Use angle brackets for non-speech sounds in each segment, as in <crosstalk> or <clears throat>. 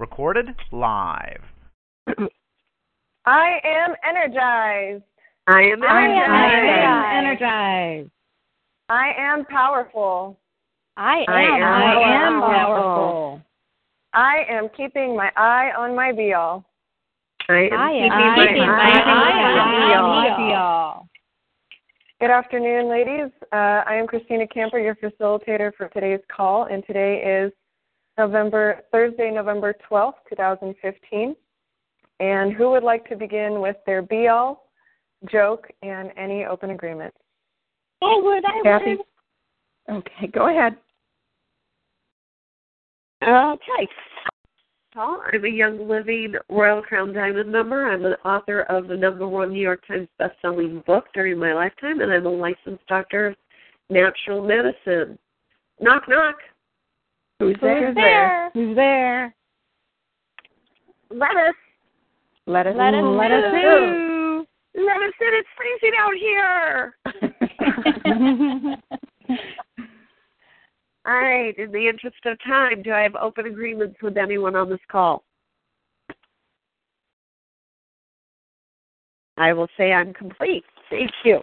Recorded live. I am energized. I am energized. I energized. am energized. I am powerful. I am, I am I am powerful. powerful. I am keeping my eye on my be all. I am I am keeping keeping my my eye eye on the on wheel. my deal. Good afternoon, ladies. Uh, I am Christina Camper, your facilitator for today's call, and today is November Thursday, November twelfth, two thousand fifteen. And who would like to begin with their be all, joke, and any open agreement? I would, I Kathy? would. Okay, go ahead. Okay. Paul, I'm a Young Living Royal Crown Diamond member. I'm an author of the number one New York Times best-selling book during my lifetime, and I'm a licensed doctor of natural medicine. Knock, knock. Who's there? there? Who's there? Let us, Let us Let us let us know. let us in. It's freezing out here. <laughs> All right. In the interest of time, do I have open agreements with anyone on this call? I will say I'm complete. Thank you.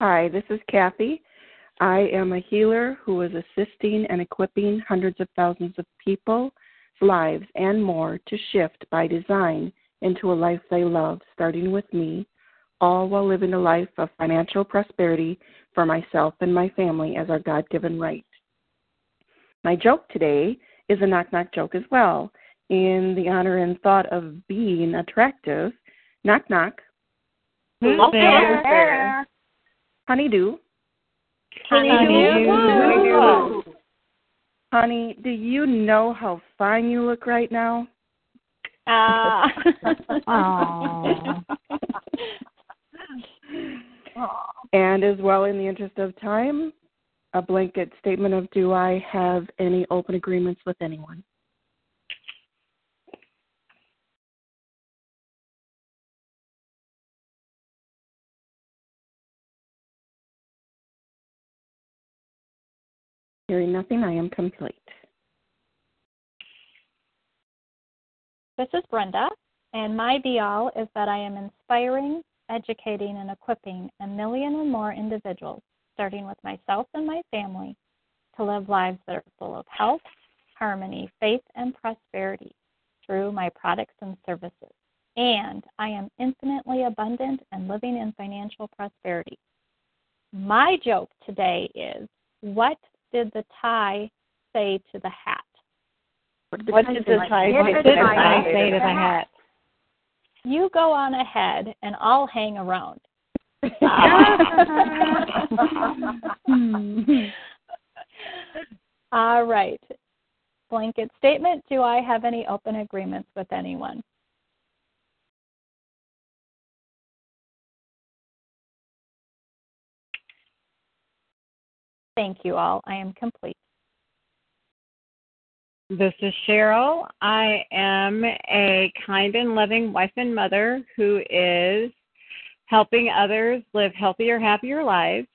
Hi, this is Kathy. I am a healer who is assisting and equipping hundreds of thousands of people's lives and more to shift by design into a life they love, starting with me, all while living a life of financial prosperity for myself and my family as our God given right. My joke today is a knock knock joke as well. In the honor and thought of being attractive, knock knock, Who's there? honeydew, Honeydew. Honey, do you honey, do you know how fine you look right now? Ah. <laughs> And as well, in the interest of time, a blanket statement of do I have any open agreements with anyone? Hearing nothing, I am complete. This is Brenda, and my be all is that I am inspiring, educating, and equipping a million or more individuals, starting with myself and my family, to live lives that are full of health, harmony, faith, and prosperity through my products and services. And I am infinitely abundant and living in financial prosperity. My joke today is what did the tie say to the hat? What did the tie say did the the tie say to the hat? You go on ahead and I'll hang around. <laughs> <laughs> All right. Blanket statement. Do I have any open agreements with anyone? Thank you all. I am complete. This is Cheryl. I am a kind and loving wife and mother who is helping others live healthier, happier lives.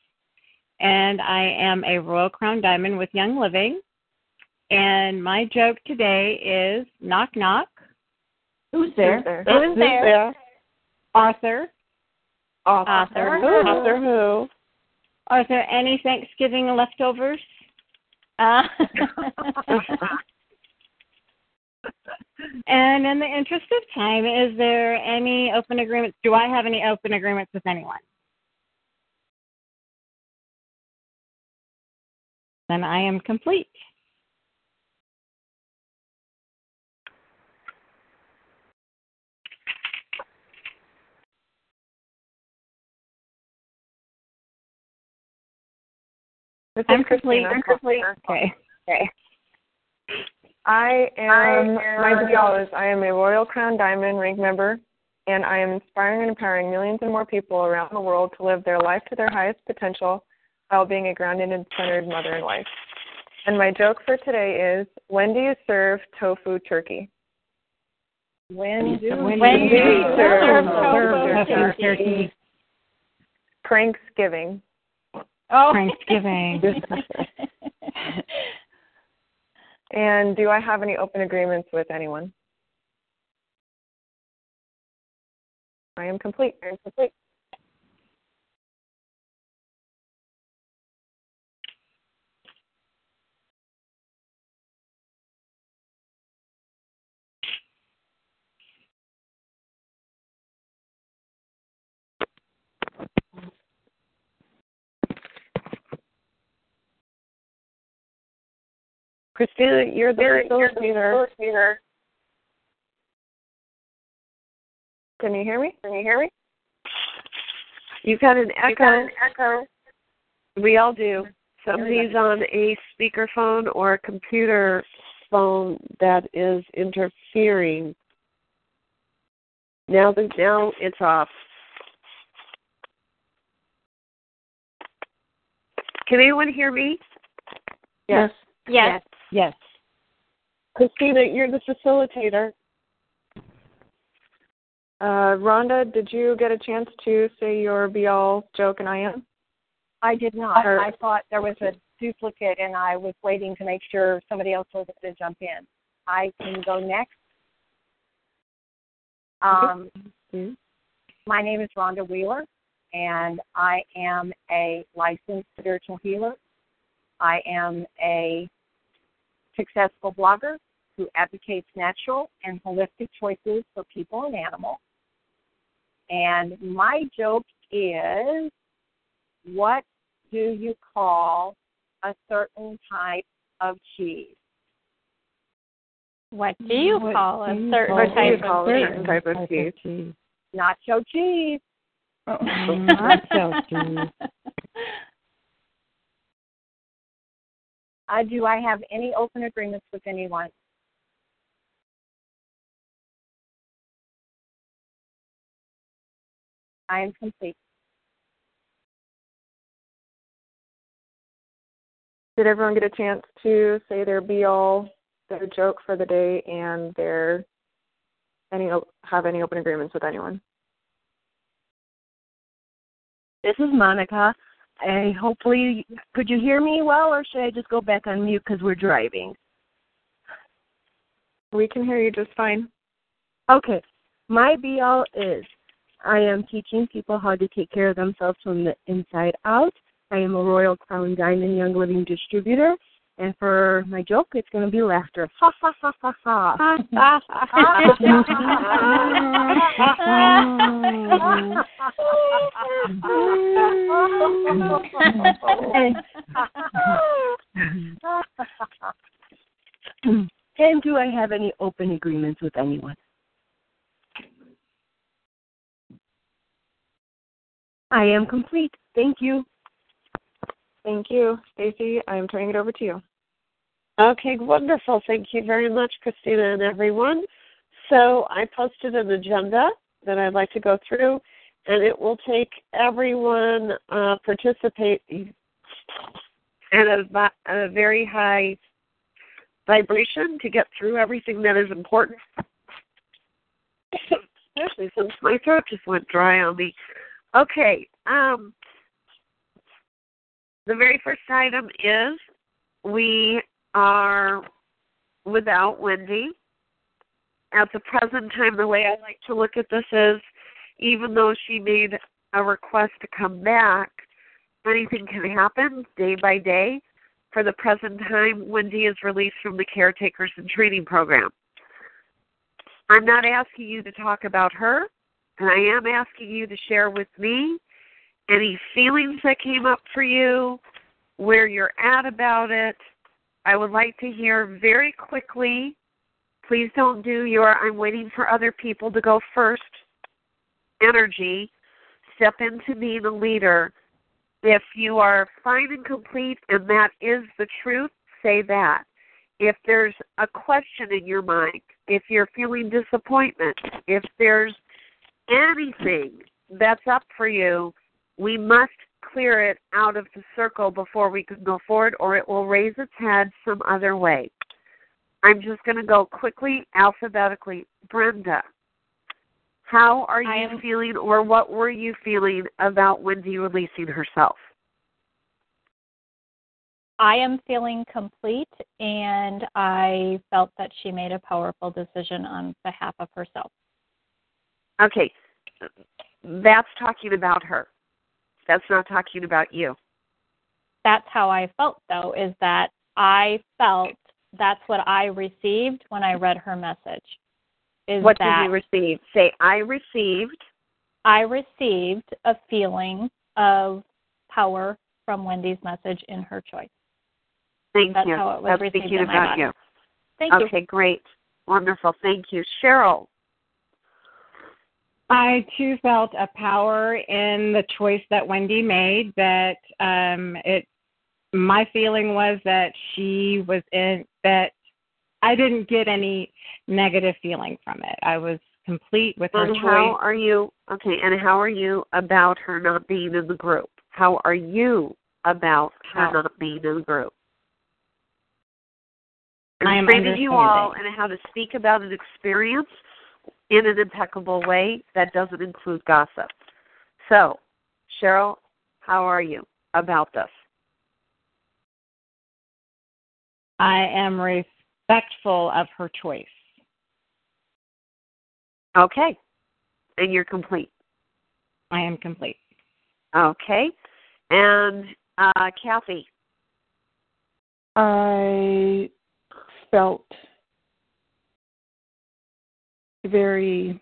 And I am a Royal Crown Diamond with Young Living. And my joke today is knock knock. Who's there? Who's there? Arthur. Author. Author who? Are there any Thanksgiving leftovers? Uh, <laughs> And in the interest of time, is there any open agreements? Do I have any open agreements with anyone? Then I am complete. This I'm is Christina. I'm complete. Okay. Okay. I am, I my am- deal is I am a Royal Crown Diamond rank member, and I am inspiring and empowering millions and more people around the world to live their life to their highest potential while being a grounded and centered mother and wife. And my joke for today is, when do you serve tofu turkey? When do When when do do you you serve serve tofu tofu turkey? Pranksgiving. Oh, Thanksgiving. <laughs> And do I have any open agreements with anyone? I am complete. I am complete. Christina, you're the facilitator. Can you hear me? Can you hear me? You've got an echo. echo. We all do. Somebody's on a speakerphone or a computer phone that is interfering. Now the now it's off. Can anyone hear me? Yes. yes. Yes. Christina, you're the facilitator. Uh, Rhonda, did you get a chance to say your be all joke and I am? I did not. Or- I thought there was a duplicate, and I was waiting to make sure somebody else was going to jump in. I can go next. Um, Mhm. my name is Rhonda Wheeler, and I am a licensed spiritual healer. I am a successful blogger who advocates natural and holistic choices for people and animals. And my joke is what do you call a certain type of cheese? What mm-hmm. do you What call a do you certain call What type of a cheese? certain type of cheese? Nacho cheese. Oh, <laughs> Not so cheese. Uh, do I have any open agreements with anyone? I am complete. Did everyone get a chance to say their be all, their joke for the day, and their any have any open agreements with anyone? This is Monica. I hopefully could you hear me well, or should I just go back on mute because we're driving? We can hear you just fine. Okay, my be all is I am teaching people how to take care of themselves from the inside out. I am a Royal Crown Diamond Young Living distributor, and for my joke, it's going to be laughter. Ha ha ha ha ha. and do I have any open agreements with anyone? I am complete. Thank you. Thank you, Stacy. I am turning it over to you. Okay, wonderful. Thank you very much, Christina and everyone. So I posted an agenda that I'd like to go through, and it will take everyone uh, participating at a, at a very high vibration to get through everything that is important. <coughs> Especially since my throat just went dry on me. Okay, um, the very first item is we are without Wendy. At the present time, the way I like to look at this is even though she made a request to come back, anything can happen day by day. For the present time, Wendy is released from the Caretakers and Training Program. I'm not asking you to talk about her, and I am asking you to share with me any feelings that came up for you, where you're at about it. I would like to hear very quickly. Please don't do your I'm waiting for other people to go first energy. Step into being a leader If you are fine and complete and that is the truth, say that. If there's a question in your mind, if you're feeling disappointment, if there's anything that's up for you, we must clear it out of the circle before we can go forward, or it will raise its head some other way. I'm just going to go quickly alphabetically. Brenda, how are you am- feeling, or what were you feeling about Wendy releasing herself? I am feeling complete, and I felt that she made a powerful decision on behalf of herself. Okay, that's talking about her. That's not talking about you. That's how I felt, though, is that I felt that's what I received when I read her message. Is what that did you receive? Say, I received. I received a feeling of power from Wendy's message in her choice. Thank you. That's you. how it was That's received speaking in my about you. Thank okay, you. Okay, great. Wonderful. Thank you. Cheryl. I too felt a power in the choice that Wendy made. That um, it, my feeling was that she was in that. I didn't get any negative feeling from it. I was complete with her And choice. how are you? Okay, and how are you about her not being in the group? How are you about her How? not being in the group? I am training you all and how to speak about an experience in an impeccable way that doesn't include gossip. So, Cheryl, how are you about this? I am respectful of her choice. Okay. And you're complete. I am complete. Okay. And uh, Kathy. I felt very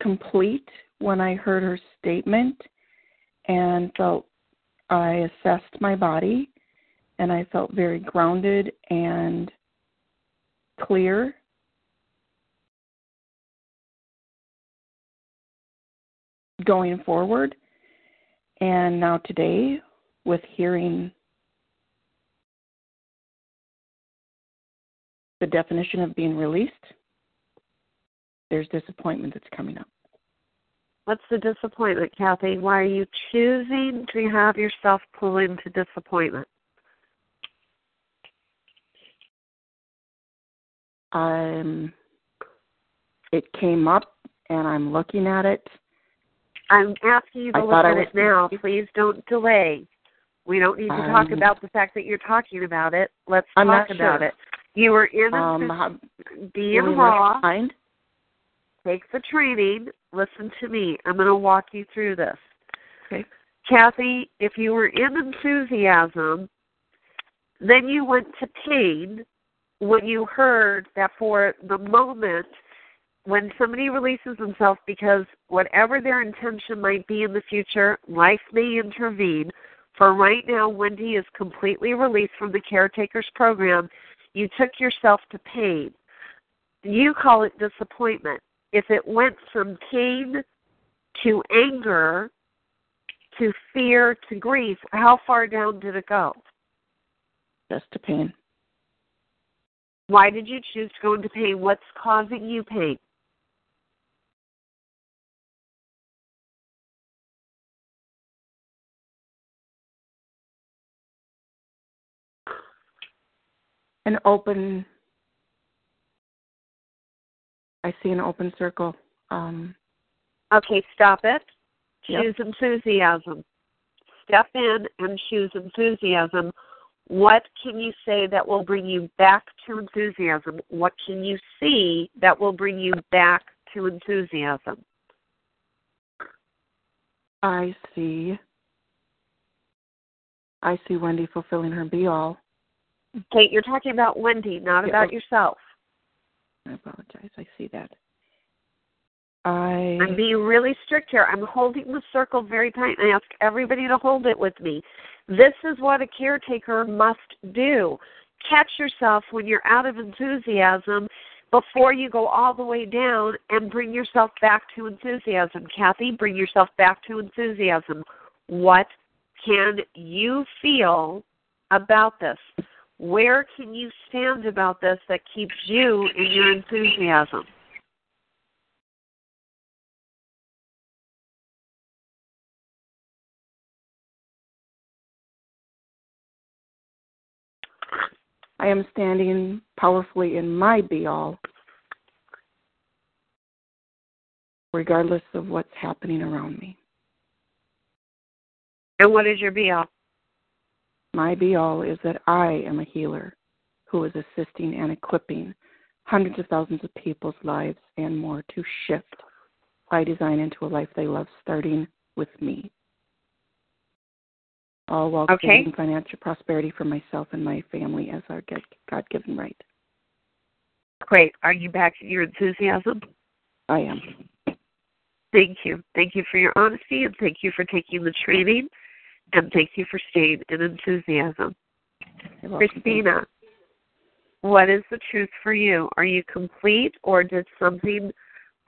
complete when I heard her statement and felt I assessed my body and I felt very grounded and clear. Going forward, and now today, with hearing the definition of being released, there's disappointment that's coming up. What's the disappointment, Kathy? Why are you choosing to have yourself pull into disappointment? I'm it came up and I'm looking at it. I'm asking you to I look at it now. Please don't delay. We don't need to talk Um, about the fact that you're talking about it. Let's I'm talk about sure. it. You were in a Um, how, being feeling raw. Take the training. Listen to me. I'm going to walk you through this. Okay. Kathy, if you were in enthusiasm, then you went to pain when you heard that for the moment, when somebody releases themselves, because whatever their intention might be in the future, life may intervene. For right now, Wendy is completely released from the caretakers program. You took yourself to pain. You call it disappointment. If it went from pain to anger to fear to grief, how far down did it go? Just to pain. Why did you choose to go into pain? What's causing you pain? An open I see an open circle. Um Okay, stop it. Yep. Choose enthusiasm. Step in and choose enthusiasm. What can you say that will bring you back to enthusiasm? What can you see that will bring you back to enthusiasm? I see I see Wendy fulfilling her be all. Okay, you're talking about Wendy, not Yeah, about yourself. I apologize. I see that. I I'm being really strict here. I'm holding the circle very tight and I ask everybody to hold it with me. This is what a caretaker must do. Catch yourself when you're out of enthusiasm before you go all the way down and bring yourself back to enthusiasm. Kathy, bring yourself back to enthusiasm. What can you feel about this? Where can you stand about this that keeps you in your enthusiasm? I am standing powerfully in my be all, regardless of what's happening around me. And what is your be all? My be all is that I am a healer who is assisting and equipping hundreds of thousands of people's lives and more to shift by design into a life they love, starting with me. All while Okay. creating financial prosperity for myself and my family as our God given right. Great. Are you back in your enthusiasm? I am. Thank you. Thank you for your honesty and thank you for taking the training and thank you for staying in enthusiasm. Christina, what is the truth for you? Are you complete or did something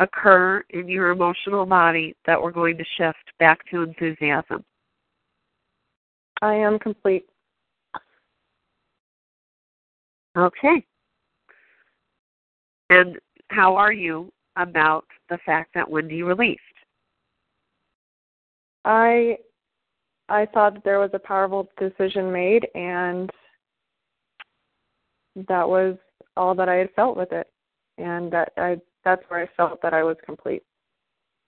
occur in your emotional body that we're going to shift back to enthusiasm? I am complete. Okay. And how are you about the fact that Wendy released? I I thought that there was a powerful decision made and that was all that I had felt with it. And that I that's where I felt that I was complete.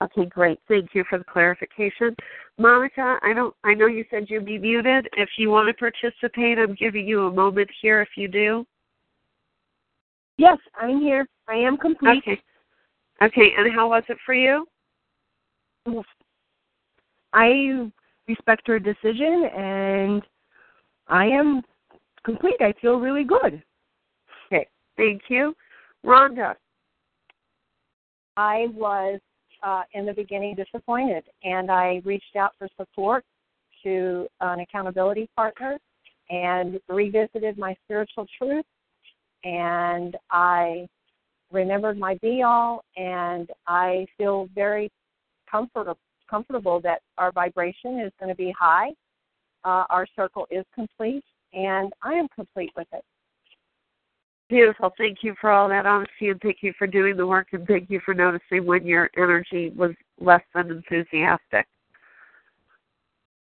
Okay, great. Thank you for the clarification. Monica, I don't I know you said you'd be muted. If you want to participate, I'm giving you a moment here if you do. Yes, I'm here. I am complete. Okay. Okay, and how was it for you? I respect her decision and I am complete. I feel really good. Okay, thank you. Rhonda, I was uh, in the beginning disappointed, and I reached out for support to an accountability partner and revisited my spiritual truth. And I remembered my be all, and I feel very comfortable comfortable that our vibration is going to be high. Uh, our circle is complete, and I am complete with it. Beautiful. Thank you for all that honesty and thank you for doing the work and thank you for noticing when your energy was less than enthusiastic.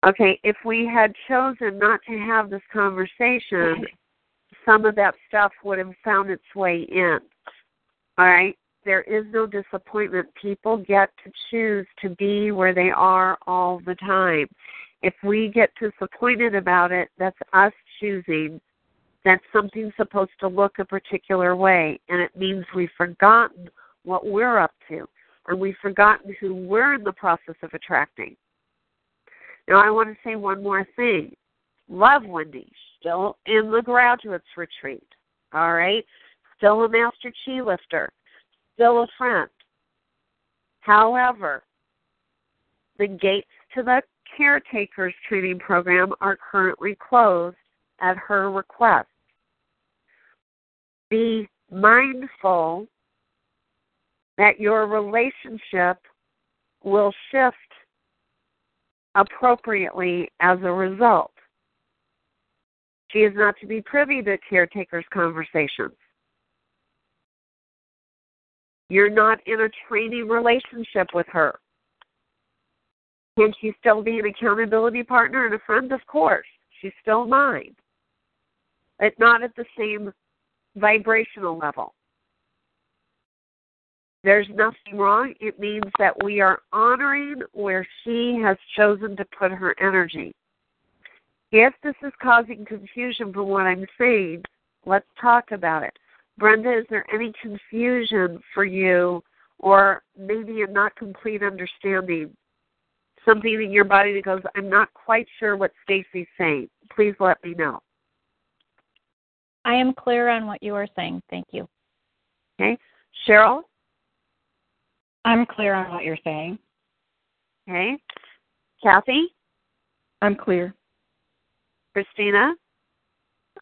Okay, if we had chosen not to have this conversation, some of that stuff would have found its way in. All right? There is no disappointment. People get to choose to be where they are all the time. If we get disappointed about it, that's us choosing that something's supposed to look a particular way, and it means we've forgotten what we're up to, and we've forgotten who we're in the process of attracting. Now, I want to say one more thing. Love Wendy, still in the graduates retreat, all right? Still a master chi lifter, still a friend. However, the gates to the caretakers training program are currently closed at her request. Be mindful that your relationship will shift appropriately as a result. She is not to be privy to caretakers' conversations. You're not in a training relationship with her. Can she still be an accountability partner and a friend? Of course. She's still mine. But not at the same vibrational level. There's nothing wrong. It means that we are honoring where she has chosen to put her energy. If this is causing confusion from what I'm saying, let's talk about it. Brenda, is there any confusion for you or maybe a not complete understanding? Something in your body that goes, I'm not quite sure what Stacy's saying. Please let me know. I am clear on what you are saying. Thank you. Okay. Cheryl? I'm clear on what you're saying. Okay. Kathy? I'm clear. Christina?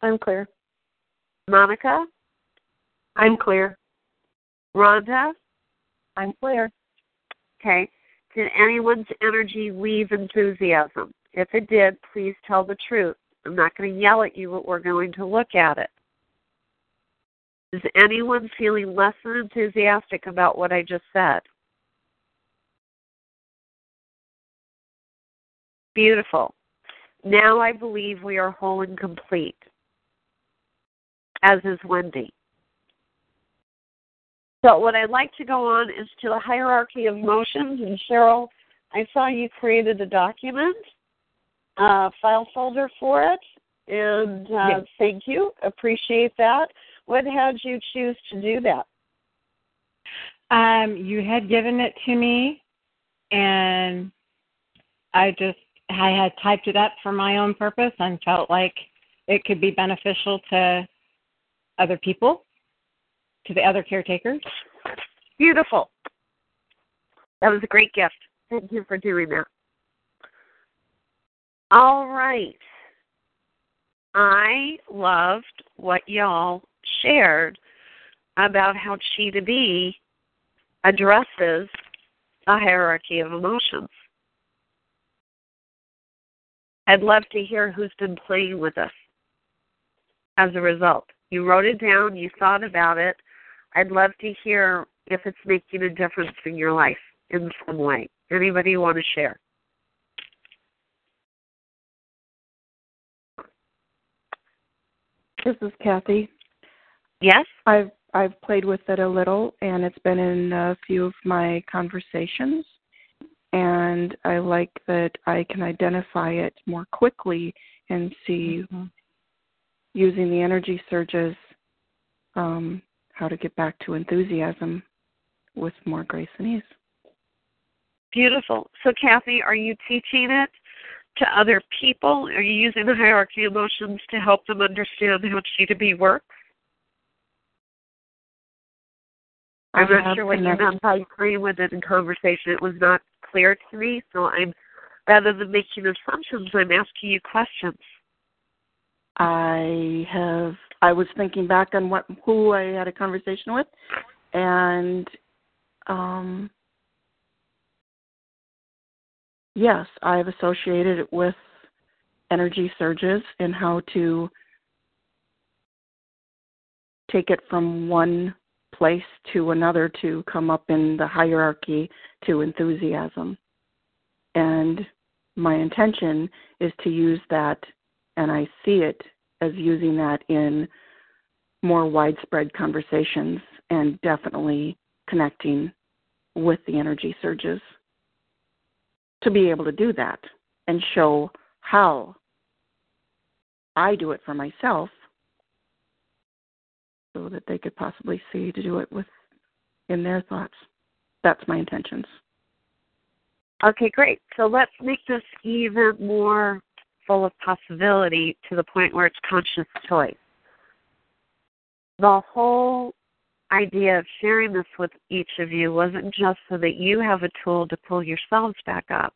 I'm clear. Monica? I'm clear. Rhonda? I'm clear. Okay. Did anyone's energy leave enthusiasm? If it did, please tell the truth. I'm not going to yell at you, but we're going to look at it. Is anyone feeling less than enthusiastic about what I just said? Beautiful. Now I believe we are whole and complete, as is Wendy. So, what I'd like to go on is to the hierarchy of motions. And Cheryl, I saw you created a document, uh, file folder for it, and uh, Yes. thank you. Appreciate that. What had you choose to do that? Um, you had given it to me, and I just I had typed it up for my own purpose and felt like it could be beneficial to other people, to the other caretakers. Beautiful. That was a great gift. Thank you for doing that. All right. I loved what y'all shared about how Chi to Be addresses a hierarchy of emotions. I'd love to hear who's been playing with us as a result. You wrote it down, you thought about it. I'd love to hear if it's making a difference in your life in some way. Anybody want to share? This is Kathy. Yes? I've I've played with it a little and it's been in a few of my conversations and I like that I can identify it more quickly and see using the energy surges um, how to get back to enthusiasm with more grace and ease. Beautiful. So, Kathy, are you teaching it to other people? Are you using the hierarchy of emotions to help them understand how Chi to Be works? I'm not sure what you meant by playing with it in conversation. It was not clear to me, so I'm rather than making assumptions, I'm asking you questions. I have I was thinking back on what who I had a conversation with and um yes, I've associated it with energy surges and how to take it from one place to another to come up in the hierarchy to enthusiasm. And my intention is to use that, and I see it as using that in more widespread conversations and definitely connecting with the energy surges to be able to do that and show how I do it for myself so that they could possibly see to do it with in their thoughts. That's my intentions. Okay, great. So let's make this even more full of possibility to the point where it's conscious choice. The whole idea of sharing this with each of you wasn't just so that you have a tool to pull yourselves back up.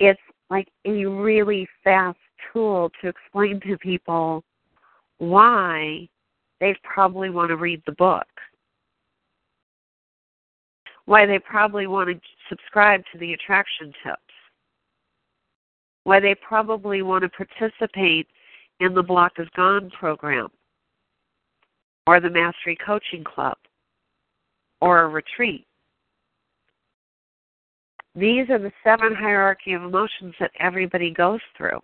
It's like a really fast tool to explain to people why they probably want to read the book, why they probably want to subscribe to the attraction tips, why they probably want to participate in the Block is Gone program, or the Mastery Coaching Club, or a retreat. These are the seven hierarchy of emotions that everybody goes through.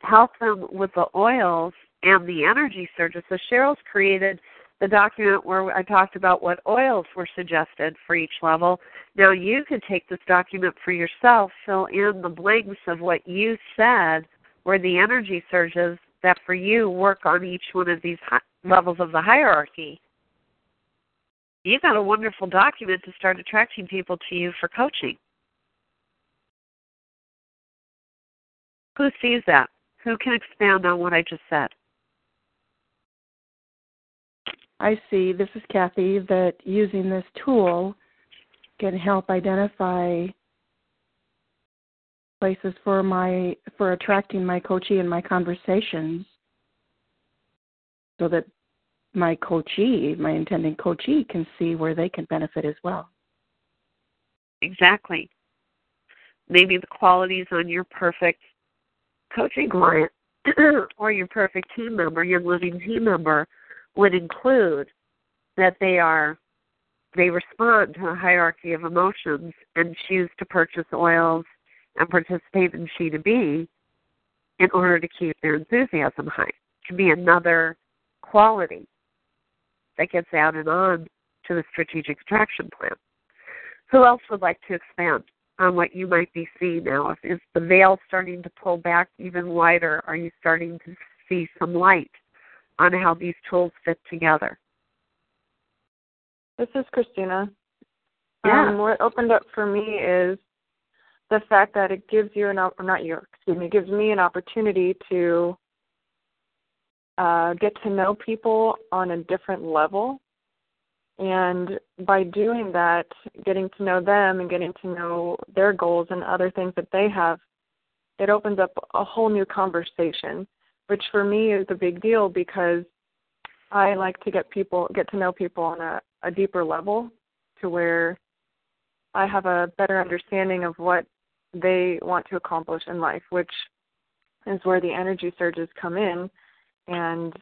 Help them with the oils and the energy surges. So Cheryl's created the document where I talked about what oils were suggested for each level. Now you could take this document for yourself, fill in the blanks of what you said were the energy surges that for you work on each one of these levels of the hierarchy. You've got a wonderful document to start attracting people to you for coaching. Who sees that? Who can expand on what I just said? I see, this is Kathy, that using this tool can help identify places for my for attracting my coachee in my conversations so that my coachee, my intending coachee can see where they can benefit as well. Exactly. Maybe the qualities on your perfect coaching client <clears throat> or your perfect team member, your living team member, would include that they are they respond to a hierarchy of emotions and choose to purchase oils and participate in Chi to Be in order to keep their enthusiasm high. It can be another quality that gets added on to the strategic attraction plan. Who else would like to expand on what you might be seeing now? Is the veil starting to pull back even wider? Are you starting to see some light on how these tools fit together? This is Christina. Yeah. Um, what opened up for me is the fact that it gives you an op- not you, excuse me, it gives me an opportunity to uh, get to know people on a different level. And by doing that, getting to know them and getting to know their goals and other things that they have, it opens up a whole new conversation, which for me is a big deal because I like to get people get to know people on a, a deeper level to where I have a better understanding of what they want to accomplish in life, which is where the energy surges come in. And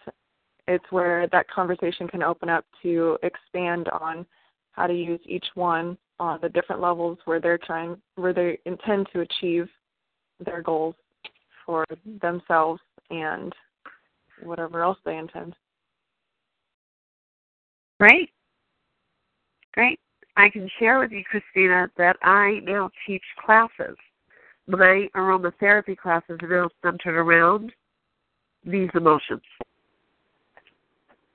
it's where that conversation can open up to expand on how to use each one on the different levels where they're trying where they intend to achieve their goals for themselves and whatever else they intend. Great. Great. I can share with you, Christina, that I now teach classes. My aromatherapy classes are now centered around these emotions.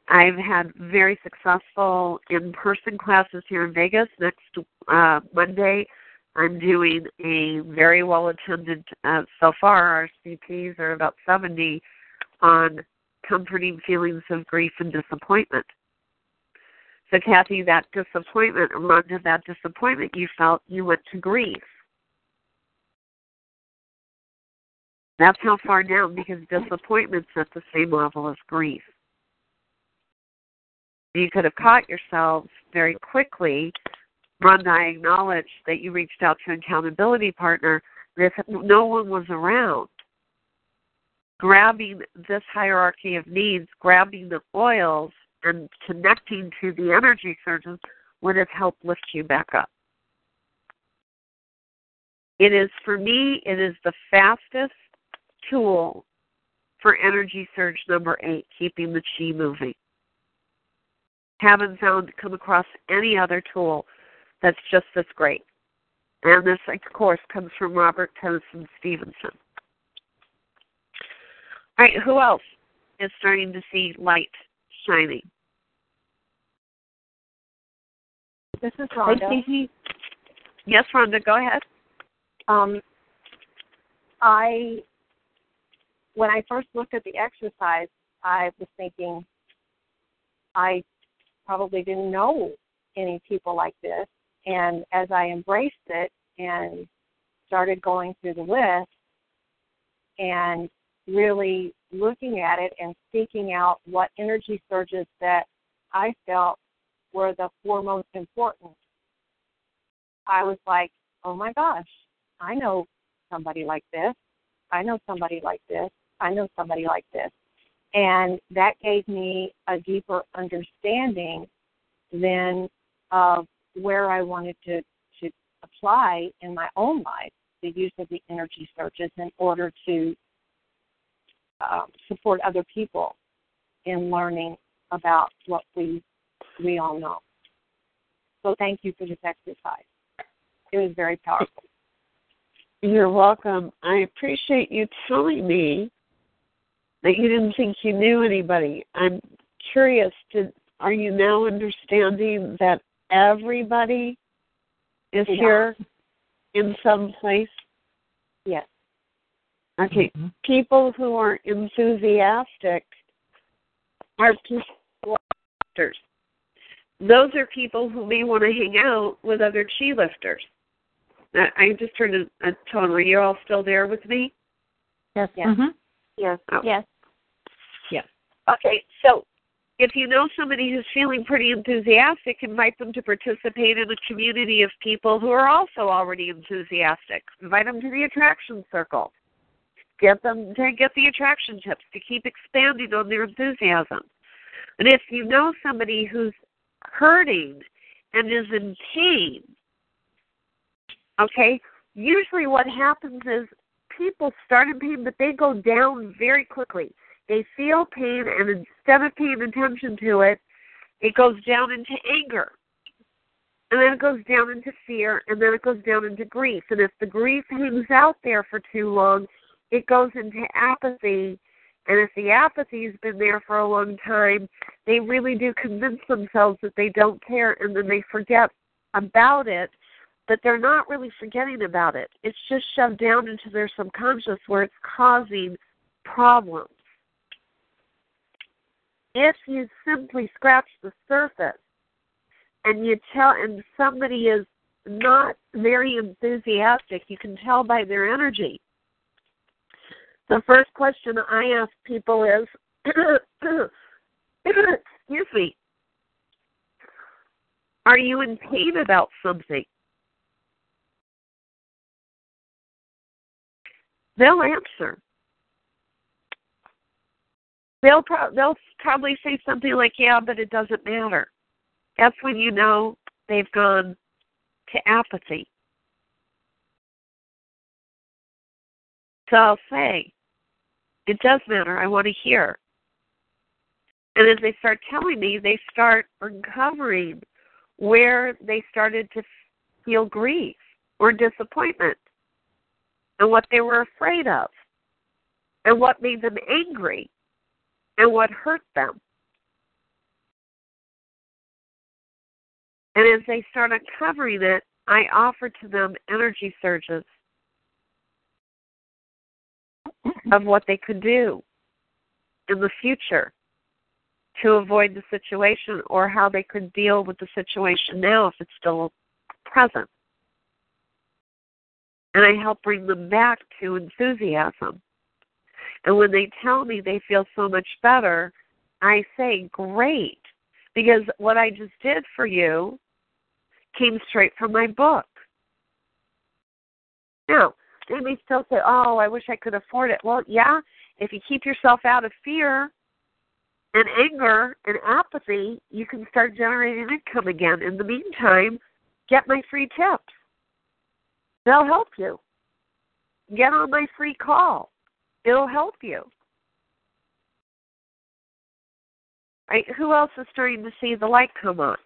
I've had very successful in person classes here in Vegas. Next uh, Monday, I'm doing a very well attended, uh, so far, our CPs are about 70 on comforting feelings of grief and disappointment. So, Kathy, that disappointment, Rhonda, that disappointment you felt, you went to grief. That's how far down, because disappointment's at the same level as grief. You could have caught yourselves very quickly. Rhonda, I acknowledge that you reached out to an accountability partner. If no one was around, grabbing this hierarchy of needs, grabbing the oils, and connecting to the energy surges would have helped lift you back up. It is, for me, it is the fastest tool for energy surge number eight, keeping the chi moving. Haven't found come across any other tool that's just this great. And this, of course, comes from Robert Tennyson Stevenson. All right, who else is starting to see light shining? This is Rhonda. Hey, yes, Rhonda, go ahead. Um, I, when I first looked at the exercise, I was thinking, I probably didn't know any people like this. And as I embraced it and started going through the list and really looking at it and seeking out what energy surges that I felt were the four most important, I was like, oh my gosh, I know somebody like this. I know somebody like this. I know somebody like this. And that gave me a deeper understanding then of where I wanted to, to apply in my own life the use of the energy surges in order to um, support other people in learning about what we we all know. So thank you for this exercise. It was very powerful. You're welcome. I appreciate you telling me that you didn't think you knew anybody. I'm curious, did are you now understanding that everybody is Yeah. here in some place? Yes. Okay. People who are enthusiastic are people lifters. Those are people who may want to hang out with other chi lifters. I I just heard a, a tone. Are you all still there with me? Yes. Yes. Mm-hmm. Yes. Oh. Yes. Okay, so if you know somebody who's feeling pretty enthusiastic, invite them to participate in a community of people who are also already enthusiastic. Invite them to the attraction circle. Get them to get the attraction tips to keep expanding on their enthusiasm. And if you know somebody who's hurting and is in pain, okay, usually what happens is people start in pain, but they go down very quickly. They feel pain, and instead of paying attention to it, it goes down into anger. And then it goes down into fear, and then it goes down into grief. And if the grief hangs out there for too long, it goes into apathy. And if the apathy's been there for a long time, they really do convince themselves that they don't care, and then they forget about it. But they're not really forgetting about it. It's just shoved down into their subconscious where it's causing problems if you simply scratch the surface and you tell and somebody is not very enthusiastic, you can tell by their energy. The first question I ask people is <coughs> excuse me. Are you in pain about something? They'll answer they'll pro- they'll probably say something like, "Yeah, but it doesn't matter." That's when you know they've gone to apathy. So I'll say, "It does matter. I want to hear." And as they start telling me, they start uncovering where they started to feel grief or disappointment and what they were afraid of and what made them angry and what hurt them. And as they start uncovering it, I offer to them energy surges of what they could do in the future to avoid the situation or how they could deal with the situation now if it's still present. And I help bring them back to enthusiasm and when they tell me they feel so much better, I say, Great, because what I just did for you came straight from my book. Now, they may still say, Oh, I wish I could afford it. Well, yeah, if you keep yourself out of fear and anger and apathy, you can start generating income again. In the meantime, get my free tips. They'll help you. Get on my free call. It'll help you. Right? Who else is starting to see the light come on?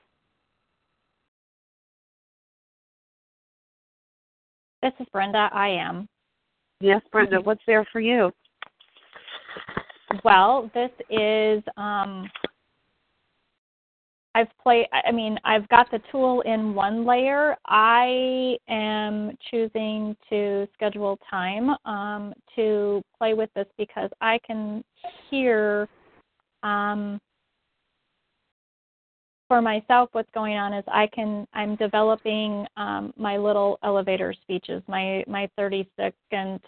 This is Brenda. I am. Yes, Brenda. What's there for you? Well, this is um, I've played, I mean, I've got the tool in one layer. I am choosing to schedule time um, to play with this because I can hear um, for myself what's going on is I can I'm developing um, my little elevator speeches, my my 30 second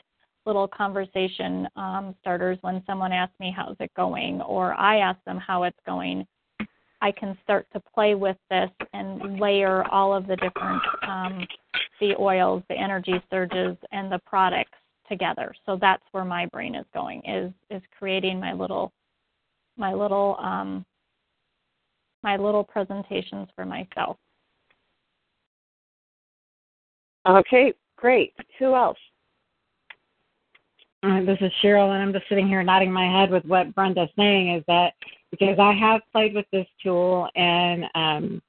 little conversation um, starters when someone asks me how's it going or I ask them how it's going I can start to play with this and layer all of the different um, the oils, the energy surges, and the products together. So that's where my brain is going is is creating my little my little um, my little presentations for myself. Okay, great. Who else? Uh, this is Cheryl, and I'm just sitting here nodding my head with what Brenda's saying. Is that because I have played with this tool and um,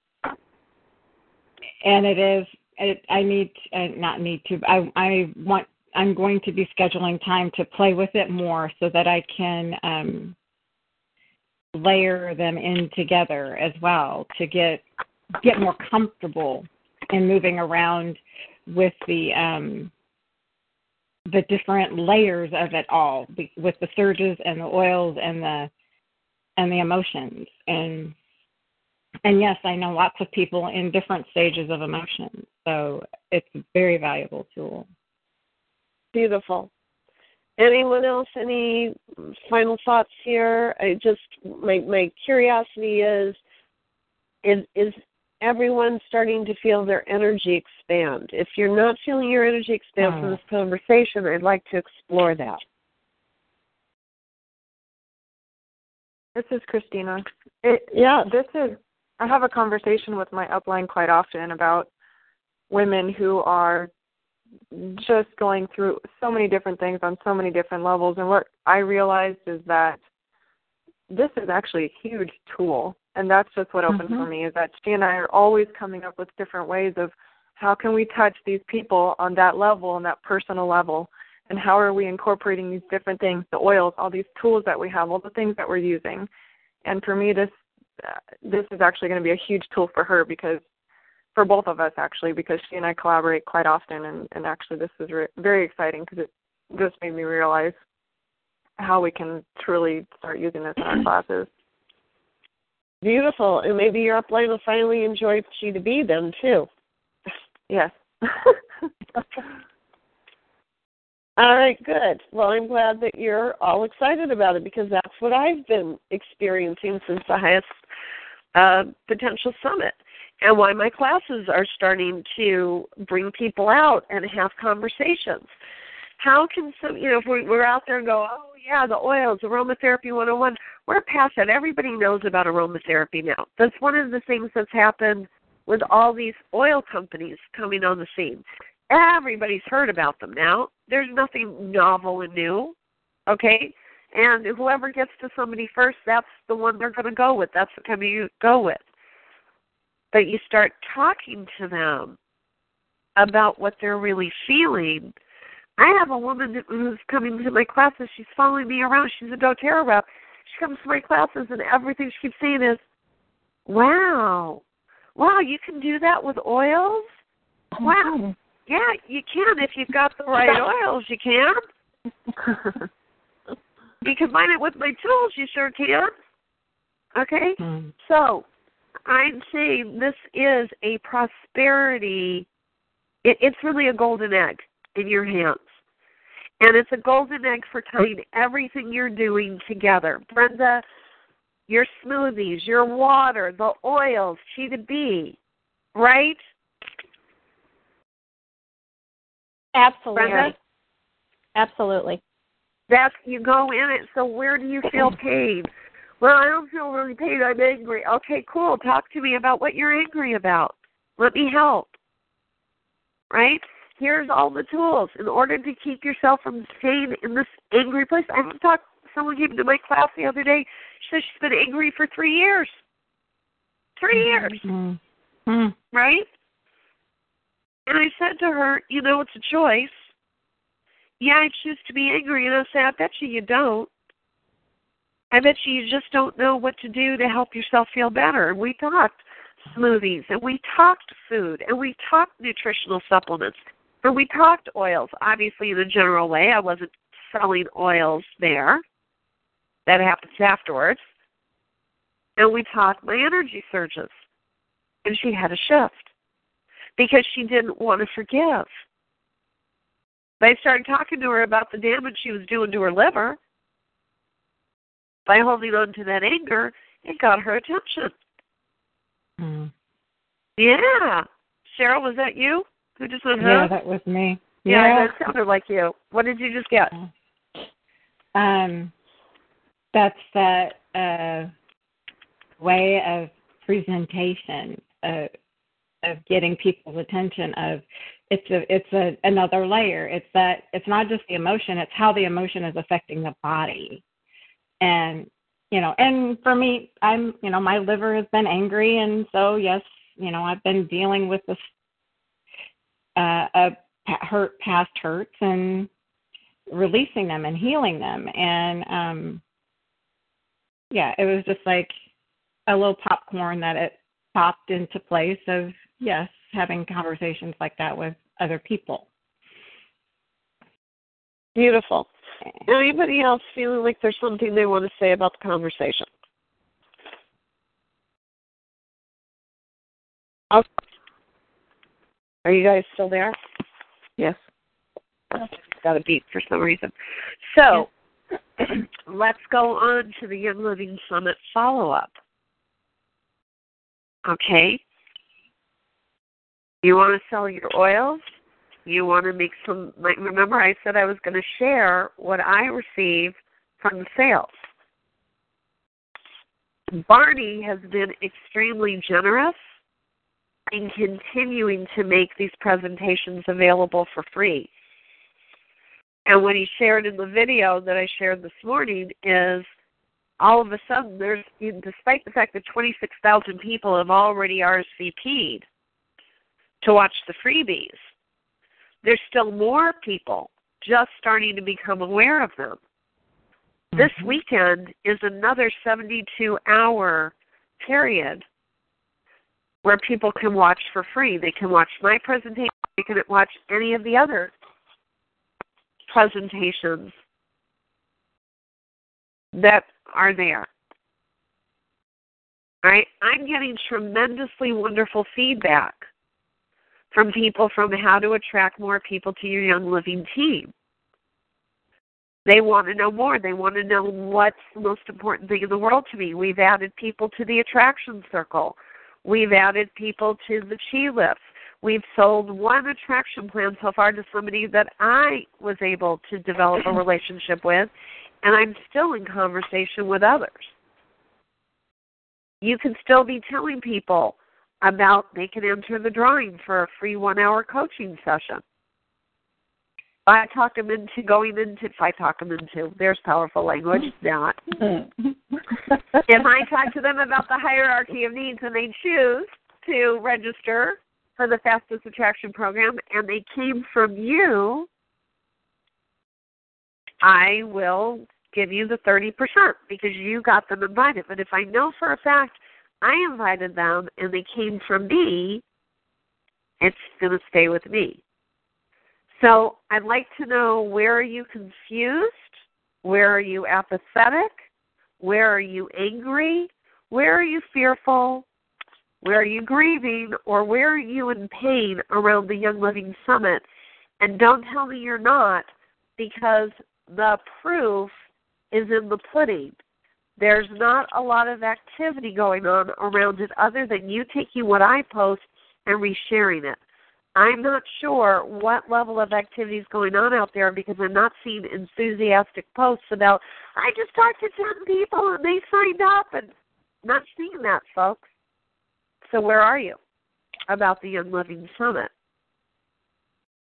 and it is it, I need uh, not need to I I want I'm going to be scheduling time to play with it more so that I can um, layer them in together as well to get get more comfortable in moving around with the um, the different layers of it all with the surges and the oils and the and the emotions and and yes i know lots of people in different stages of emotion so it's a very valuable tool beautiful Anyone else? Any final thoughts here? I just my my curiosity is is is everyone starting to feel their energy expand? If you're not feeling your energy expand from Oh. this conversation, I'd like to explore that. This is Christina. It, yeah, this is. I have a conversation with my upline quite often about women who are just going through so many different things on so many different levels. And what I realized is that this is actually a huge tool. And that's just what opened for Mhm. me is that she and I are always coming up with different ways of how can we touch these people on that level, on that personal level, and how are we incorporating these different things, the oils, all these tools that we have, all the things that we're using. And for me, this uh, this is actually going to be a huge tool for her because for both of us actually because she and I collaborate quite often and and actually this is re- very exciting because it just made me realize how we can truly start using this in our <clears throat> classes. Beautiful. And maybe your upline will finally enjoy Chi to Be then too. Yes. <laughs> All right, good. Well, I'm glad that you're all excited about it because that's what I've been experiencing since the highest uh, potential summit, and why my classes are starting to bring people out and have conversations. How can some, you know, if we- we're out there and go, oh yeah, the oils, aromatherapy 101, we're past that. Everybody knows about aromatherapy now. That's one of the things that's happened with all these oil companies coming on the scene. Everybody's heard about them now. There's nothing novel and new. Okay? And whoever gets to somebody first, that's the one they're going to go with. That's the company you go with. But you start talking to them about what they're really feeling. I have a woman who's coming to my classes. She's following me around. She's a doTERRA rep. She comes to my classes, and everything she keeps saying is, "Wow, wow, you can do that with oils? Oh wow, yeah, you can if you've got the right <laughs> oils. You can. <laughs> you combine it with my tools. You sure can. Okay, hmm. so I'm saying this is a prosperity. It, it's really a golden egg in your hands. And it's a golden egg for tying everything you're doing together. Brenda, your smoothies, your water, the oils, Chi to Be, right? Absolutely. Brenda? Absolutely. That's you go in it. So where do you feel pain? Well, I don't feel really pain. I'm angry. Okay, cool. Talk to me about what you're angry about. Let me help. Right? Here's all the tools in order to keep yourself from staying in this angry place. I talked. Someone came to my class the other day. She said she's been angry for three years. Three years. Mm-hmm. Right? And I said to her, you know, it's a choice. Yeah, I choose to be angry. And I said, I bet you you don't. I bet you you just don't know what to do to help yourself feel better. And we talked smoothies, and we talked food, and we talked nutritional supplements, and we talked oils. Obviously, in a general way, I wasn't selling oils there. That happens afterwards. And we talked my energy surges. And she had a shift because she didn't want to forgive. But I started talking to her about the damage she was doing to her liver by holding on to that anger. It got her attention. Hmm. Yeah. Cheryl, was that you? Who just went, Yeah, that was me. Yeah, Yeah. that sounded like you. What did you just get? Um, that's that uh, way of presentation of of getting people's attention. Of it's a it's a another layer. It's that it's not just the emotion; it's how the emotion is affecting the body. And you know, and for me, I'm you know my liver has been angry, and so yes, you know I've been dealing with this uh, a hurt past hurts and releasing them and healing them and um yeah it was just like a little popcorn that it popped into place of yes having conversations like that with other people Beautiful. Anybody else feeling like there's something they want to say about the conversation? Okay. Are you guys still there? Yes. got a beep for some reason. So <clears throat> let's go on to the Young Living Summit follow up. Okay. You want to sell your oils? You want to make some, like, remember I said I was going to share what I receive from the sales. Barney has been extremely generous in continuing to make these presentations available for free. And what he shared in the video that I shared this morning is all of a sudden there's despite the fact that 26,000 people have already RSVP'd to watch the freebies, there's still more people just starting to become aware of them. This Mm-hmm. weekend is another 72 hour period where people can watch for free. They can watch my presentation, they can watch any of the other presentations that are there. Right, I'm getting tremendously wonderful feedback from people from how to attract more people to your Young Living team. They want to know more. They want to know what's the most important thing in the world to me. We've added people to the attraction circle. We've added people to the chi lifts. We've sold one attraction plan so far to somebody that I was able to develop a <clears throat> relationship with, and I'm still in conversation with others. You can still be telling people about they can enter the drawing for a free one hour coaching session. I talk them into going into, if I talk them into, there's powerful language, mm-hmm. not. Mm-hmm. if I talk to them about the hierarchy of needs and they choose to register for the fastest attraction program and they came from you, I will give you the 30% because you got them invited. But if I know for a fact I invited them and they came from me, it's going to stay with me. So I'd like to know where are you confused? Where are you apathetic? Where are you angry? Where are you fearful? Where are you grieving? Or where are you in pain around the Young Living Summit? And don't tell me you're not because the proof is in the pudding. There's not a lot of activity going on around it other than you taking what I post and resharing it. I'm not sure what level of activity is going on out there because I'm not seeing enthusiastic posts about, I just talked to 10 people and they signed up and not seeing that, folks. So where are you about the Young Living Summit?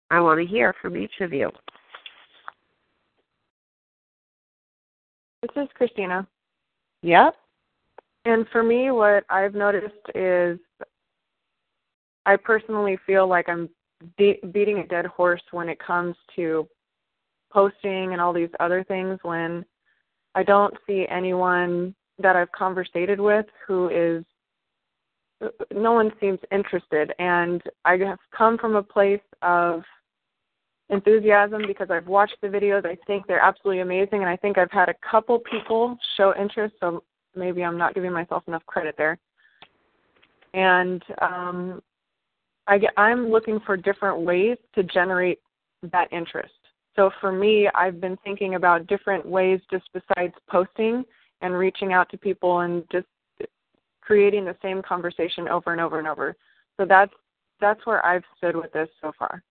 I want to hear from each of you. This is Christina. Yep. And for me, what I've noticed is I personally feel like I'm be- beating a dead horse when it comes to posting and all these other things when I don't see anyone that I've conversated with who is no one seems interested and I have come from a place of enthusiasm because I've watched the videos. I think they're absolutely amazing and I think I've had a couple people show interest so maybe I'm not giving myself enough credit there. And um I get, I'm looking for different ways to generate that interest. So for me, I've been thinking about different ways just besides posting and reaching out to people and just creating the same conversation over and over and over. So that's that's where I've stood with this so far.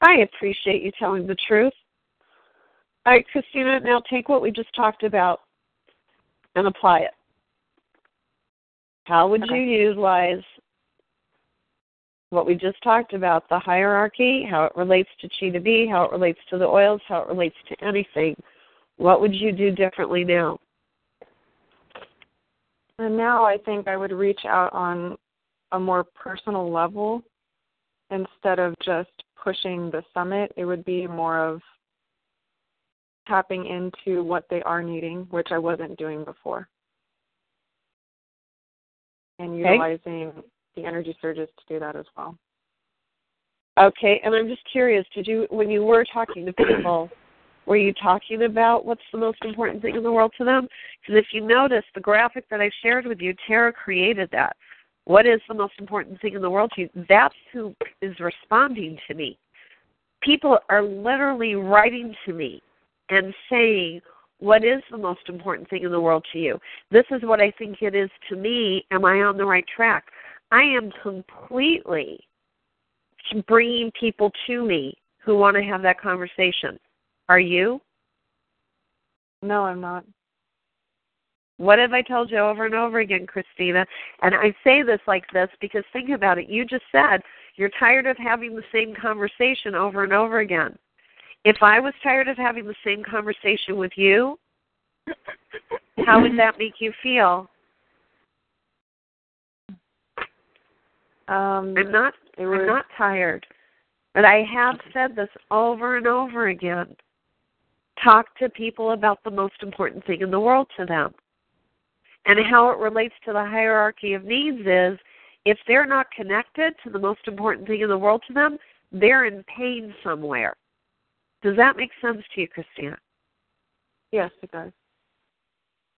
I appreciate you telling the truth. All right, Christina, now take what we just talked about and apply it. How would Okay. you utilize what we just talked about the hierarchy, how it relates to Chi to Be, how it relates to the oils, how it relates to anything? What would you do differently now? And now I think I would reach out on a more personal level instead of just pushing the summit. It would be more of tapping into what they are needing, which I wasn't doing before. And Okay. The energy surges to do that as well. Okay, and I'm just curious, did you when you were talking to people, <clears throat> were you talking about what's the most important thing in the world to them? Because if you notice the graphic that I shared with you, Tara created that. What is the most important thing in the world to you? That's who is responding to me. people are literally writing to me and saying, What is the most important thing in the world to you? This is what I think it is to me. Am I on the right track? I am completely bringing people to me who want to have that conversation. Are you? No, I'm not. What have I told you over and over again, Christina? And I say this like this because think about it. You just said you're tired of having the same conversation over and over again. If I was tired of having the same conversation with you, how would that make you feel? Um, I'm not. I'm not tired, but I have said this over and over again. Talk to people about the most important thing in the world to them. And how it relates to the hierarchy of needs is if they're not connected to the most important thing in the world to them, they're in pain somewhere. Does that make sense to you, Christina? Yes, it does.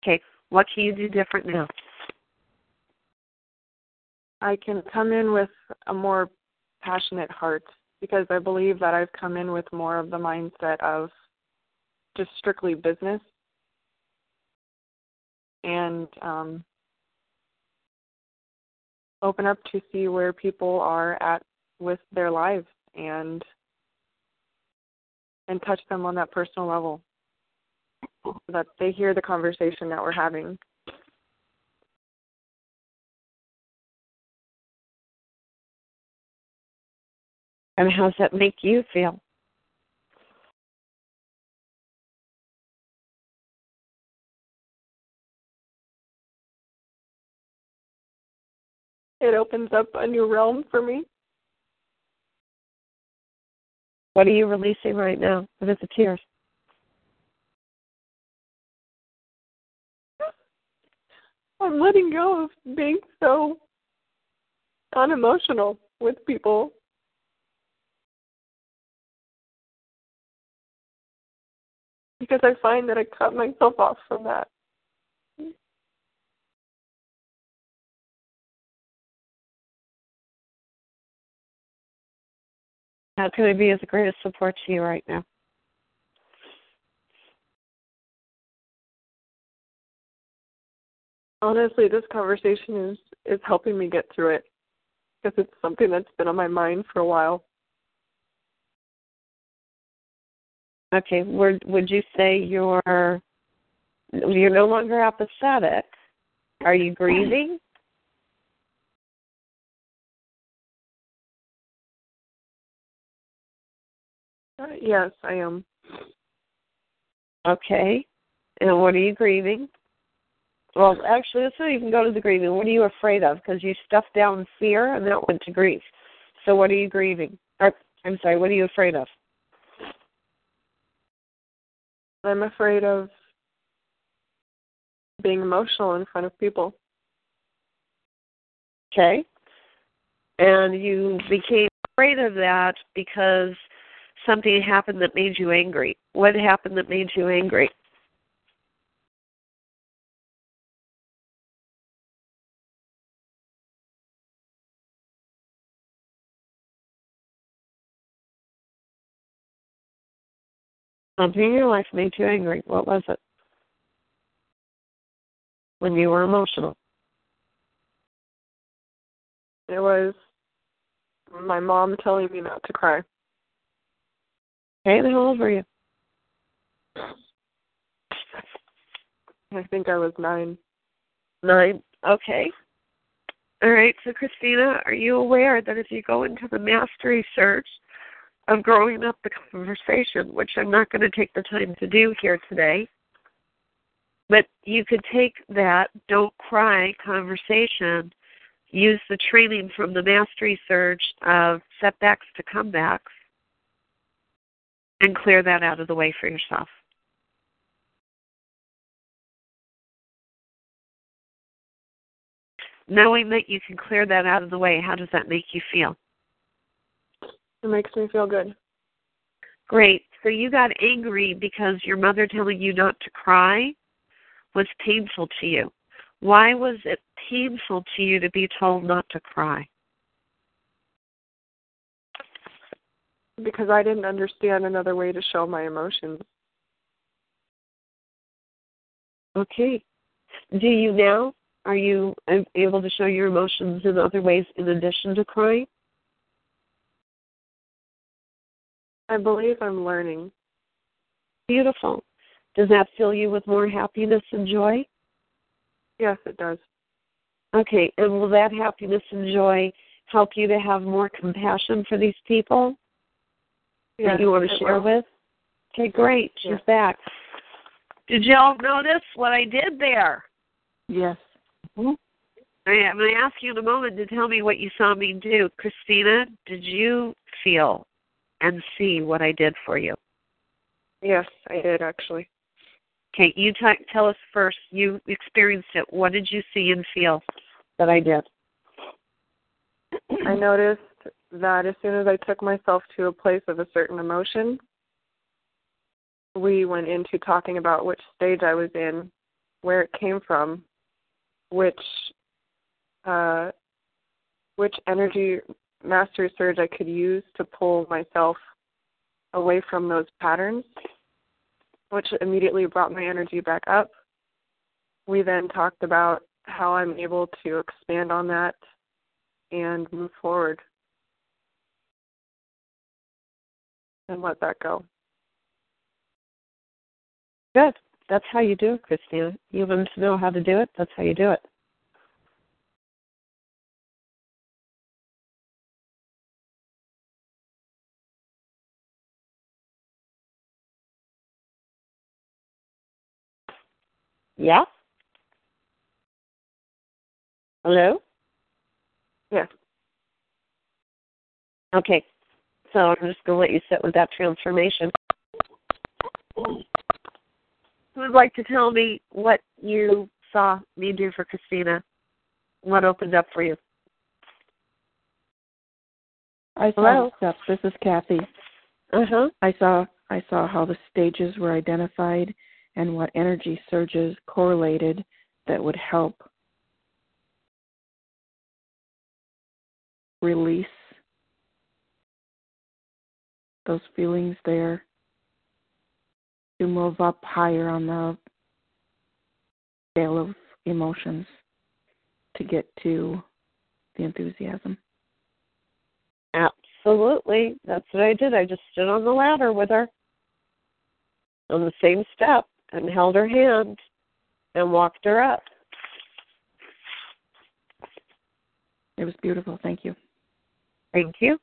Okay, what can you do different now? I can come in with a more passionate heart because I believe that I've come in with more of the mindset of just strictly business. And um, open up to see where people are at with their lives and and touch them on that personal level that they hear the conversation that we're having And how does that make you feel? it opens up a new realm for me. What are you releasing right now? What is the tears? I'm letting go of being so unemotional with people. Because I find that I cut myself off from that. How can I be as the greatest support to you right now? Honestly, this conversation is is helping me get through it because it's something that's been on my mind for a while. Okay, would would you say you're you're no longer apathetic? Are you grieving? Uh, yes, I am. Okay. And what are you grieving? Well, actually, let's not even go to the grieving. What are you afraid of? Because you stuffed down fear and that went to grief. So what are you grieving? Or, I'm sorry, what are you afraid of? I'm afraid of being emotional in front of people. Okay. And you became afraid of that because something happened that made you angry. What happened that made you angry? Um, Something in your life made you angry. What was it? When you were emotional. It was my mom telling me not to cry. Okay, then how old were you? I think I was nine. Nine. Okay. All right. So, Christina, are you aware that if you go into the mastery surge of growing up the conversation, which I'm not going to take the time to do here today, but you could take that don't cry conversation, use the training from the mastery surge of setbacks to comebacks, and clear that out of the way for yourself. Knowing that you can clear that out of the way, how does that make you feel? It makes me feel good. Great. So you got angry because your mother telling you not to cry was painful to you. Why was it painful to you to be told not to cry? Because I didn't understand another way to show my emotions. Okay. Do you now? Are you able to show your emotions in other ways in addition to crying? I believe I'm learning. Beautiful. Does that fill you with more happiness and joy? Yes, it does. Okay, and will that happiness and joy help you to have more compassion for these people yes, that you want to share will. with? Okay, great. She's Yes. back. Did y'all notice what I did there? Yes. Mm-hmm. I- I'm going to ask you in a moment to tell me what you saw me do. Christina, did you feel and see what I did for you? Yes, I did actually. Okay, you t- tell us first. You experienced it. What did you see and feel that I did? I noticed that as soon as I took myself to a place of a certain emotion, we went into talking about which stage I was in, where it came from, which uh, which energy mastery surge I could use to pull myself away from those patterns, which immediately brought my energy back up. We then talked about how I'm able to expand on that and move forward and let that go. Good. That's how you do it, Christina. You to know how to do it? That's how you do it. Yeah? Hello? Yes. Okay. So I'm just going to let you sit with that transformation. Who would like to tell me what you saw me do for Christina? What opened up for you? I saw Hello? the steps. This is Kathy. Uh huh. I saw I saw how the stages were identified and what energy surges correlated that would help release those feelings there to move up higher on the scale of emotions to get to the enthusiasm. Absolutely. That's what I did. I just stood on the ladder with her on the same step and held her hand and walked her up. It was beautiful. Thank you. Thank you.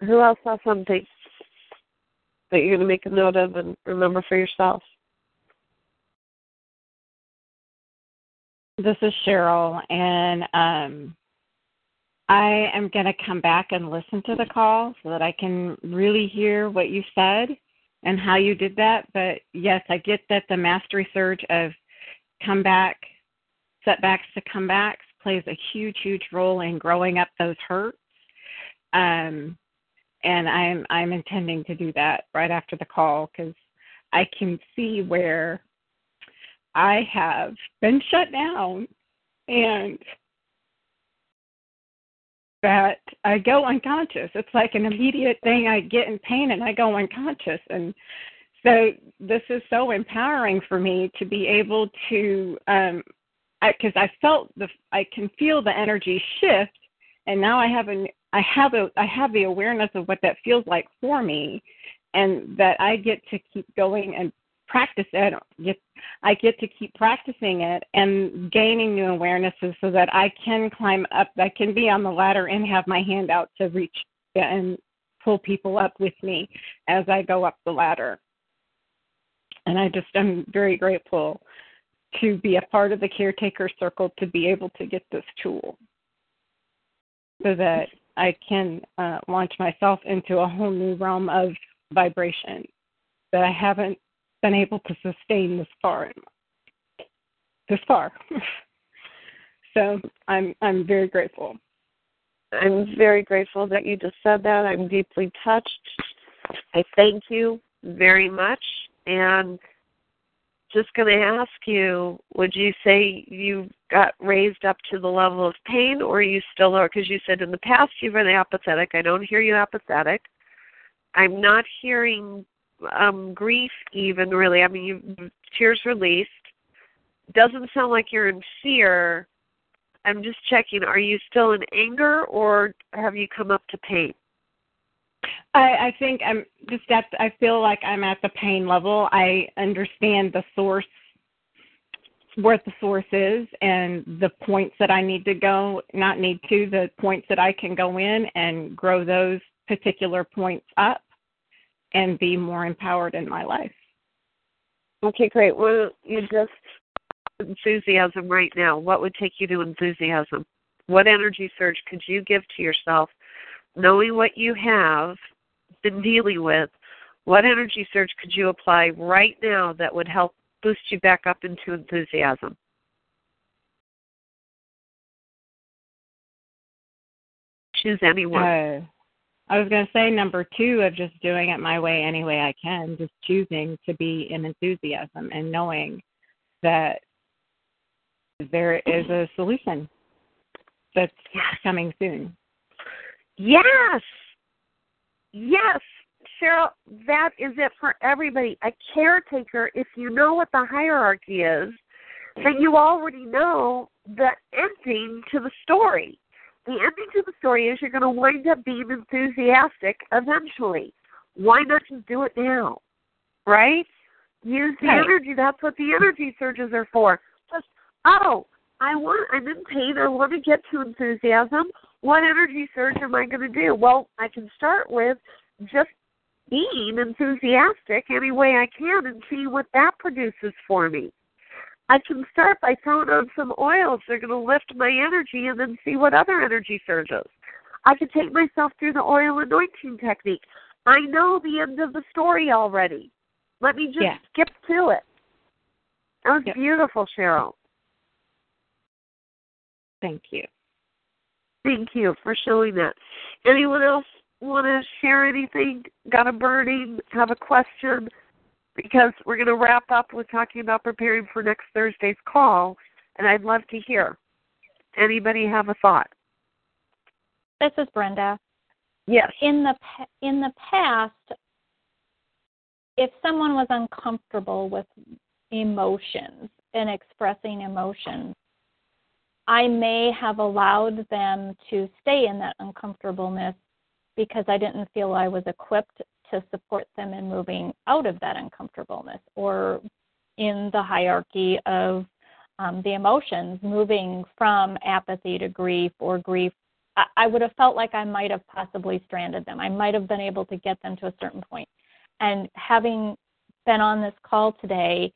Who else saw something that you're going to make a note of and remember for yourself? This is Cheryl, and um, I am going to come back and listen to the call so that I can really hear what you said and how you did that. But yes, I get that the mastery surge of comeback, setbacks to comebacks plays a huge, huge role in growing up those hurts. Um, and I'm I'm intending to do that right after the call because I can see where I have been shut down and that I go unconscious. It's like an immediate thing. I get in pain and I go unconscious. And so this is so empowering for me to be able to, um, because I, I felt the, I can feel the energy shift, and now I have an, I have a, I have the awareness of what that feels like for me, and that I get to keep going and practice it. I get to keep practicing it and gaining new awarenesses so that I can climb up. I can be on the ladder and have my hand out to reach and pull people up with me as I go up the ladder. And I just am very grateful to be a part of the caretaker circle to be able to get this tool so that I can uh, launch myself into a whole new realm of vibration that I haven't been able to sustain this far. This far. <laughs> so I'm I'm very grateful. I'm very grateful that you just said that. I'm deeply touched. I thank you very much. And just going to ask you would you say you got raised up to the level of pain, or you still are? Because you said in the past you've been apathetic. I don't hear you apathetic. I'm not hearing um grief even really. I mean, you tears released. Doesn't sound like you're in fear. I'm just checking. Are you still in anger, or have you come up to pain? I, I think I'm just at. I feel like I'm at the pain level. I understand the source, where the source is, and the points that I need to go. Not need to the points that I can go in and grow those particular points up, and be more empowered in my life. Okay, great. Well, you just enthusiasm right now. What would take you to enthusiasm? What energy surge could you give to yourself, knowing what you have been dealing with? What energy surge could you apply right now that would help boost you back up into enthusiasm? Choose anyone. Uh, I was going to say number two of just doing it my way any way I can, just choosing to be in enthusiasm and knowing that there is a solution that's yes. coming soon. Yes. Yes. Cheryl, that is it for everybody. A caretaker, if you know what the hierarchy is, then you already know the ending to the story. The ending to the story is you're going to wind up being enthusiastic eventually. Why not just do it now? Right? Use the right. energy. That's what the energy surges are for. Just, oh, I want, I'm in pain. I want to get to enthusiasm. What energy surge am I going to do? Well, I can start with just being enthusiastic any way I can and see what that produces for me. I can start by throwing on some oils. They're going to lift my energy and then see what other energy surges. I can take myself through the oil anointing technique. I know the end of the story already. Let me just yeah. skip to it. That was yep. beautiful, Cheryl. Thank you. Thank you for showing that. Anyone else want to share anything? Got a burning? Have a question? Because we're going to wrap up with talking about preparing for next Thursday's call, and I'd love to hear. Anybody have a thought? This is Brenda. Yes. In the in the past, if someone was uncomfortable with emotions and expressing emotions, I may have allowed them to stay in that uncomfortableness because I didn't feel I was equipped to support them in moving out of that uncomfortableness or in the hierarchy of um, the emotions, moving from apathy to grief or grief. I, I would have felt like I might have possibly stranded them. I might have been able to get them to a certain point. And having been on this call today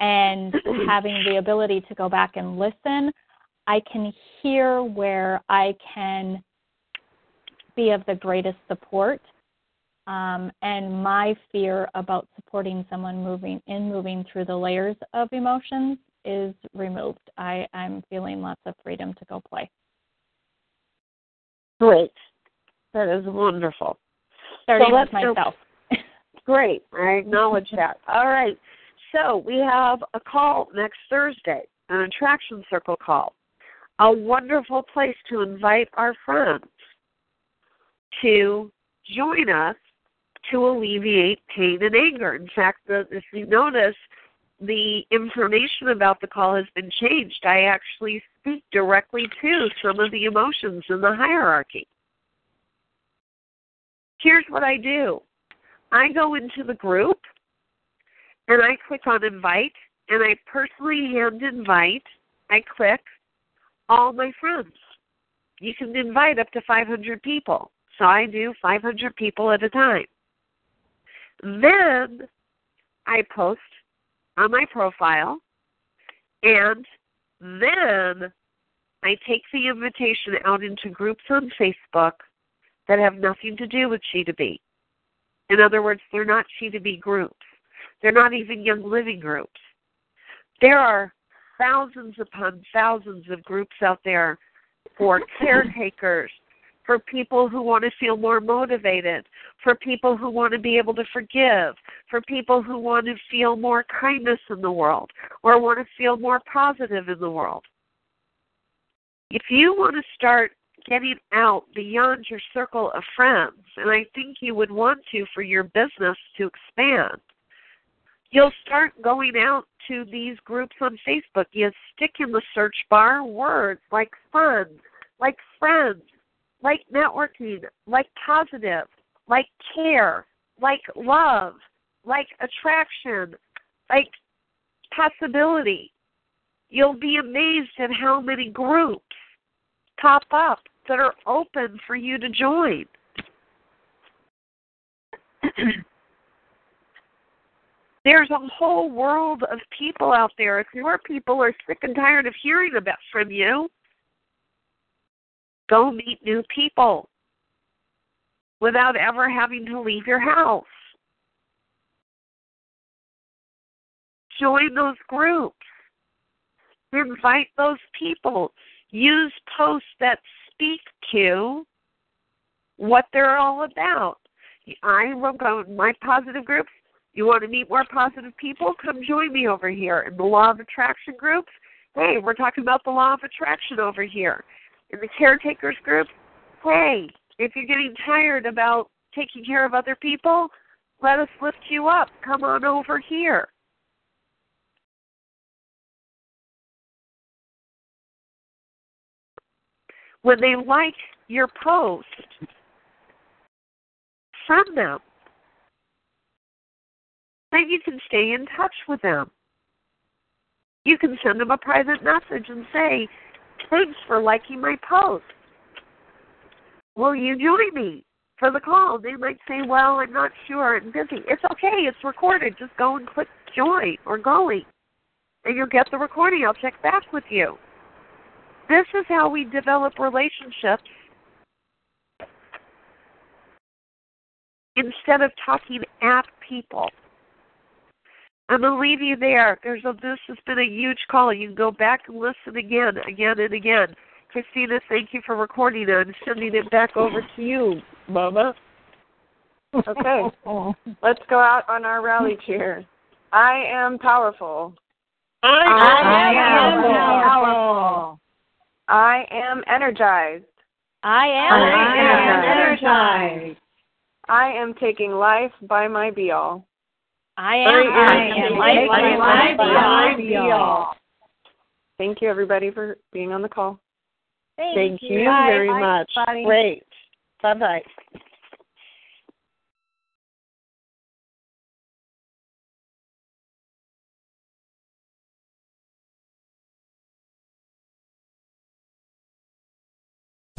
and <clears throat> having the ability to go back and listen, I can hear where I can be of the greatest support. Um, and my fear about supporting someone moving in moving through the layers of emotions is removed. I, I'm feeling lots of freedom to go play. Great. That is wonderful. Starting so with myself. <laughs> Great. I acknowledge that. <laughs> All right. So we have a call next Thursday, an attraction circle call. A wonderful place to invite our friends to join us to alleviate pain and anger. In fact, the, if you notice, the information about the call has been changed. I actually speak directly to some of the emotions in the hierarchy. Here's what I do I go into the group and I click on invite and I personally hand invite. I click all my friends. You can invite up to 500 people. So I do 500 people at a time. Then I post on my profile and then I take the invitation out into groups on Facebook that have nothing to do with Chi to Be. In other words, they're not Chi to Be groups. They're not even Young Living groups. There are thousands upon thousands of groups out there for <laughs> caretakers, for people who want to feel more motivated, for people who want to be able to forgive, for people who want to feel more kindness in the world or want to feel more positive in the world. If you want to start getting out beyond your circle of friends, and I think you would want to for your business to expand. You'll start going out to these groups on Facebook. You stick in the search bar words like fun, like friends, like networking, like positive, like care, like love, like attraction, like possibility. You'll be amazed at how many groups pop up that are open for you to join. <clears throat> There's a whole world of people out there. If your people are sick and tired of hearing about from you, go meet new people without ever having to leave your house. Join those groups. Invite those people. Use posts that speak to what they're all about. I will go my positive groups. You want to meet more positive people? Come join me over here. In the law of attraction groups, hey, we're talking about the law of attraction over here. In the caretakers group, hey, if you're getting tired about taking care of other people, let us lift you up. Come on over here. When they like your post, send them. Then you can stay in touch with them. You can send them a private message and say, Thanks for liking my post. Will you join me for the call? They might say, Well, I'm not sure, I'm busy. It's okay, it's recorded. Just go and click join or going. And you'll get the recording. I'll check back with you. This is how we develop relationships instead of talking at people. I'm gonna leave you there. There's a this has been a huge call. You can go back and listen again, again and again. Christina, thank you for recording it and sending it back over to you, Mama. Okay. <laughs> Let's go out on our rally cheer. I am powerful. I, I am am powerful. I am energized. I am, I am energized. I am taking life by my be all. I am, I am life by my my be be all. all. Thank you, everybody, for being on the call. Thank you Bye. very Bye, much. everybody. Great. Bye bye.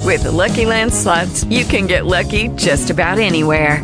With the Lucky Land slots, you can get lucky just about anywhere.